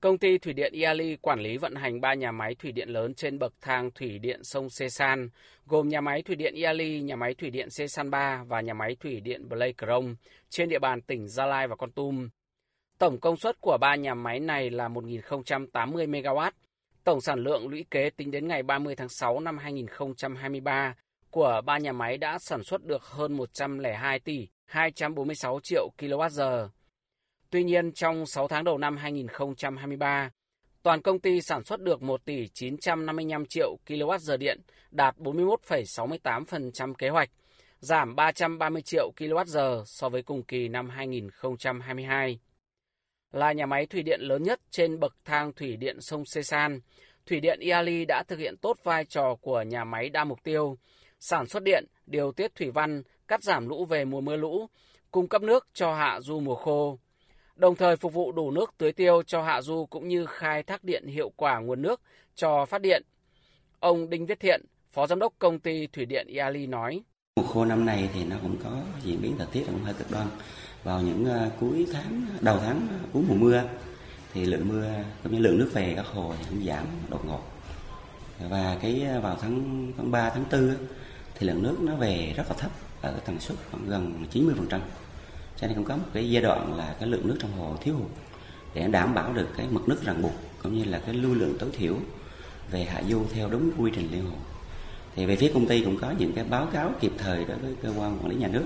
Công ty Thủy điện Iali quản lý vận hành 3 nhà máy thủy điện lớn trên bậc thang thủy điện sông Sê San, gồm nhà máy thủy điện Iali, nhà máy thủy điện Sê San 3 và nhà máy thủy điện Blake trên địa bàn tỉnh Gia Lai và Con Tum. Tổng công suất của ba nhà máy này là 1.080 MW. Tổng sản lượng lũy kế tính đến ngày 30 tháng 6 năm 2023 của ba nhà máy đã sản xuất được hơn 102 tỷ 246 triệu kWh. Tuy nhiên, trong 6 tháng đầu năm 2023, toàn công ty sản xuất được 1 tỷ 955 triệu kWh điện, đạt 41,68% kế hoạch, giảm 330 triệu kWh so với cùng kỳ năm 2022. Là nhà máy thủy điện lớn nhất trên bậc thang thủy điện sông Sê San, Thủy điện Iali đã thực hiện tốt vai trò của nhà máy đa mục tiêu, sản xuất điện, điều tiết thủy văn, cắt giảm lũ về mùa mưa lũ, cung cấp nước cho hạ du mùa khô đồng thời phục vụ đủ nước tưới tiêu cho hạ du cũng như khai thác điện hiệu quả nguồn nước cho phát điện. Ông Đinh Viết Thiện, Phó Giám đốc Công ty Thủy điện Iali nói. Mùa khô năm nay thì nó cũng có diễn biến thời tiết cũng hơi cực đoan. Vào những ờ, cuối tháng, đầu tháng ờ, cuối mùa mưa thì lượng mưa cũng như lượng nước về các hồ thì cũng giảm đột ngột. Và cái ờ, vào tháng tháng 3 tháng 4 thì lượng nước nó về rất là thấp ở tần suất khoảng gần 90% cho nên cũng có một cái giai đoạn là cái lượng nước trong hồ thiếu hụt để đảm bảo được cái mực nước ràng buộc cũng như là cái lưu lượng tối thiểu về hạ du theo đúng quy trình liên hồ. Thì về phía công ty cũng có những cái báo cáo kịp thời đối với cơ quan quản lý nhà nước,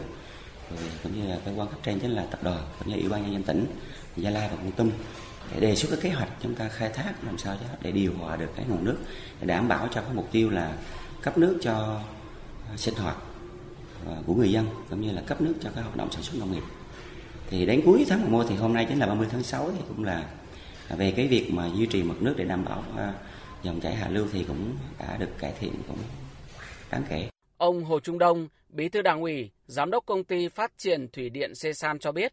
rồi cũng như là cơ quan cấp trên chính là tập đoàn, cũng như ủy ban nhân dân tỉnh, gia lai và con tum để đề xuất cái kế hoạch chúng ta khai thác làm sao cho để điều hòa được cái nguồn nước để đảm bảo cho cái mục tiêu là cấp nước cho sinh hoạt. À, của người dân cũng như là cấp nước cho các hoạt động sản xuất nông nghiệp thì đến cuối tháng 11 thì hôm nay chính là 30 tháng 6 thì cũng là về cái việc mà duy trì mực nước để đảm bảo à, dòng chảy hạ lưu thì cũng đã được cải thiện cũng đáng kể. Ông Hồ Trung Đông, Bí thư Đảng ủy, Giám đốc công ty phát triển thủy điện Sê San cho biết,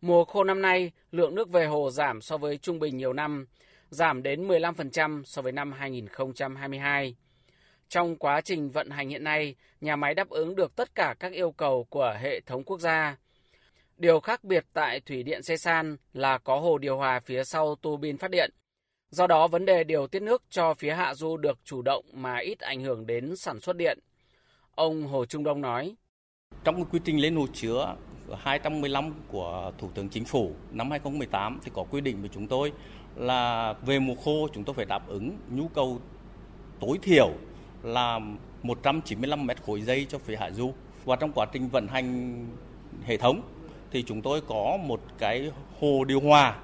mùa khô năm nay lượng nước về hồ giảm so với trung bình nhiều năm, giảm đến 15% so với năm 2022. Trong quá trình vận hành hiện nay, nhà máy đáp ứng được tất cả các yêu cầu của hệ thống quốc gia. Điều khác biệt tại Thủy điện Xe San là có hồ điều hòa phía sau tua bin phát điện. Do đó, vấn đề điều tiết nước cho phía hạ du được chủ động mà ít ảnh hưởng đến sản xuất điện. Ông Hồ Trung Đông nói. Trong quy trình lên hồ chứa 215 của Thủ tướng Chính phủ năm 2018 thì có quy định với chúng tôi là về mùa khô chúng tôi phải đáp ứng nhu cầu tối thiểu là 195 mét khối dây cho phía hạ du. Và trong quá trình vận hành hệ thống thì chúng tôi có một cái hồ điều hòa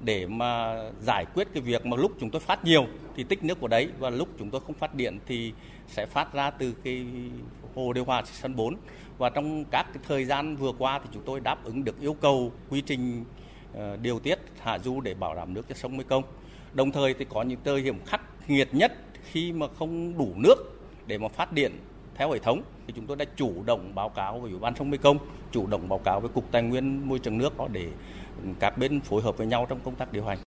để mà giải quyết cái việc mà lúc chúng tôi phát nhiều thì tích nước của đấy và lúc chúng tôi không phát điện thì sẽ phát ra từ cái hồ điều hòa sân 4 và trong các cái thời gian vừa qua thì chúng tôi đáp ứng được yêu cầu quy trình ờ, điều tiết hạ du để bảo đảm nước cho sông Mekong. Đồng thời thì có những thời hiểm khắc nghiệt nhất khi mà không đủ nước để mà phát điện theo hệ thống thì chúng tôi đã chủ động báo cáo với ủy ban sông Mekong, chủ động báo cáo với cục tài nguyên môi trường nước đó để các bên phối hợp với nhau trong công tác điều hành.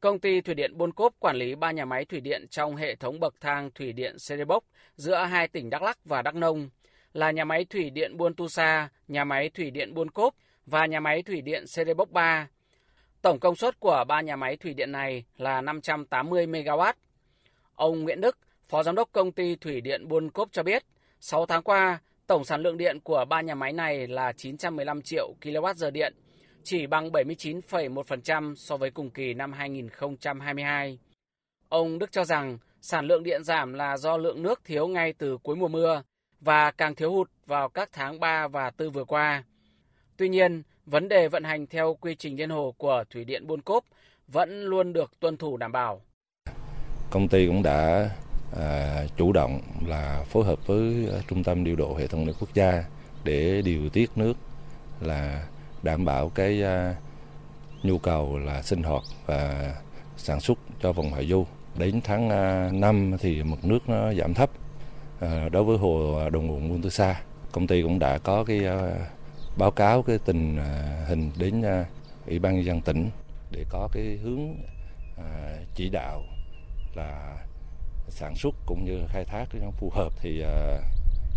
Công ty thủy điện Buôn Cốp quản lý ba nhà máy thủy điện trong hệ thống bậc thang thủy điện Serebok giữa hai tỉnh Đắk Lắk và Đắk Nông là nhà máy thủy điện Buôn Tu Sa, nhà máy thủy điện Buôn Cốp và nhà máy thủy điện Serebok 3. Tổng công suất của ba nhà máy thủy điện này là 580 MW. Ông Nguyễn Đức, Phó Giám đốc Công ty Thủy điện Buôn Cốp cho biết, 6 tháng qua, tổng sản lượng điện của ba nhà máy này là 915 triệu kWh điện, chỉ bằng 79,1% so với cùng kỳ năm 2022. Ông Đức cho rằng sản lượng điện giảm là do lượng nước thiếu ngay từ cuối mùa mưa và càng thiếu hụt vào các tháng 3 và 4 vừa qua. Tuy nhiên, vấn đề vận hành theo quy trình liên hồ của Thủy điện Buôn Cốp vẫn luôn được tuân thủ đảm bảo. Công ty cũng đã à, chủ động là phối hợp với à, trung tâm điều độ hệ thống nước quốc gia để điều tiết nước là đảm bảo cái à, nhu cầu là sinh hoạt và sản xuất cho vùng hạ du. Đến tháng à, 5 thì mực nước nó giảm thấp à, đối với hồ à, đồng nguồn Buôn Tư Sa. Công ty cũng đã có cái à, báo cáo cái tình à, hình đến à, ủy ban nhân dân tỉnh để có cái hướng à, chỉ đạo là sản xuất cũng như khai thác nó phù hợp thì uh,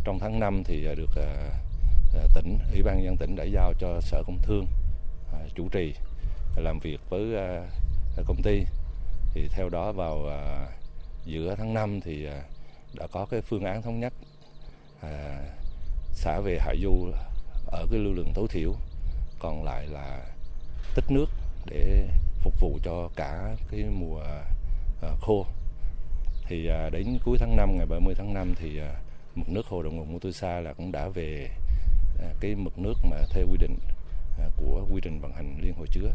trong tháng 5 thì ờ, được uh, tỉnh ủy ban dân tỉnh đã giao cho sở công thương uh, chủ trì làm việc với uh, công ty. Thì theo đó vào giữa tháng 5 thì đã có cái phương án thống nhất à, xả về hạ du ở cái lưu lượng tối thiểu còn lại là tích nước để phục vụ cho cả cái mùa Ờ, khô. Thì à, đến cuối tháng 5 ngày 30 tháng 5 thì à, mực nước hồ đồng nguồn Mutusa là cũng đã về à, cái mực nước mà theo quy định của quy trình vận hành liên hồ chứa.